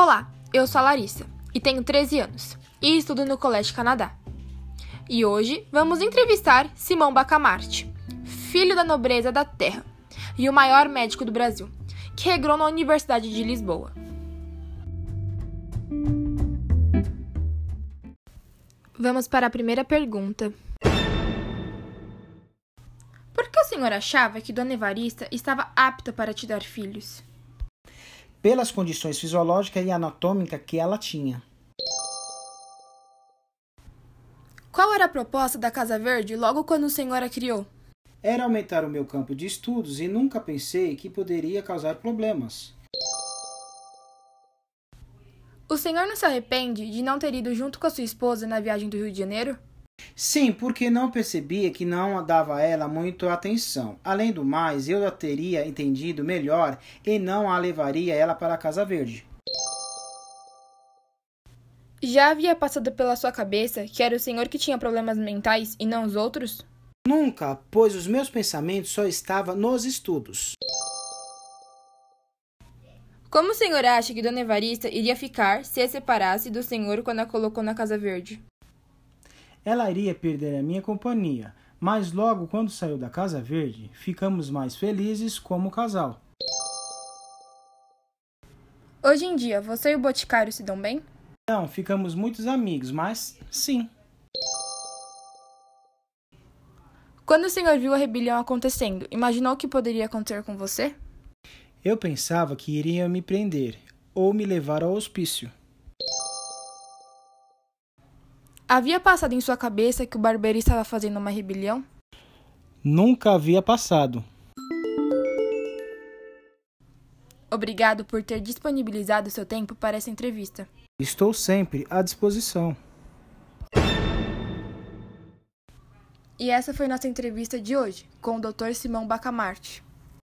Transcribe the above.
Olá, eu sou a Larissa e tenho 13 anos e estudo no Colégio Canadá. E hoje vamos entrevistar Simão Bacamarte, filho da nobreza da terra e o maior médico do Brasil, que regrou na Universidade de Lisboa. Vamos para a primeira pergunta. Por que o senhor achava que Dona Evarista estava apta para te dar filhos? Pelas condições fisiológicas e anatômicas que ela tinha. Qual era a proposta da Casa Verde logo quando o senhor a criou? Era aumentar o meu campo de estudos e nunca pensei que poderia causar problemas. O senhor não se arrepende de não ter ido junto com a sua esposa na viagem do Rio de Janeiro? Sim, porque não percebia que não dava a ela muito atenção. Além do mais, eu a teria entendido melhor e não a levaria ela para a Casa Verde. Já havia passado pela sua cabeça que era o senhor que tinha problemas mentais e não os outros? Nunca, pois os meus pensamentos só estavam nos estudos. Como o senhor acha que Dona Evarista iria ficar se a separasse do senhor quando a colocou na Casa Verde? Ela iria perder a minha companhia, mas logo quando saiu da Casa Verde, ficamos mais felizes como casal. Hoje em dia, você e o Boticário se dão bem? Não, ficamos muitos amigos, mas sim. Quando o senhor viu a rebelião acontecendo, imaginou que poderia acontecer com você? Eu pensava que iria me prender ou me levar ao hospício. Havia passado em sua cabeça que o barbeiro estava fazendo uma rebelião? Nunca havia passado. Obrigado por ter disponibilizado seu tempo para essa entrevista. Estou sempre à disposição. E essa foi nossa entrevista de hoje com o Dr. Simão Bacamarte.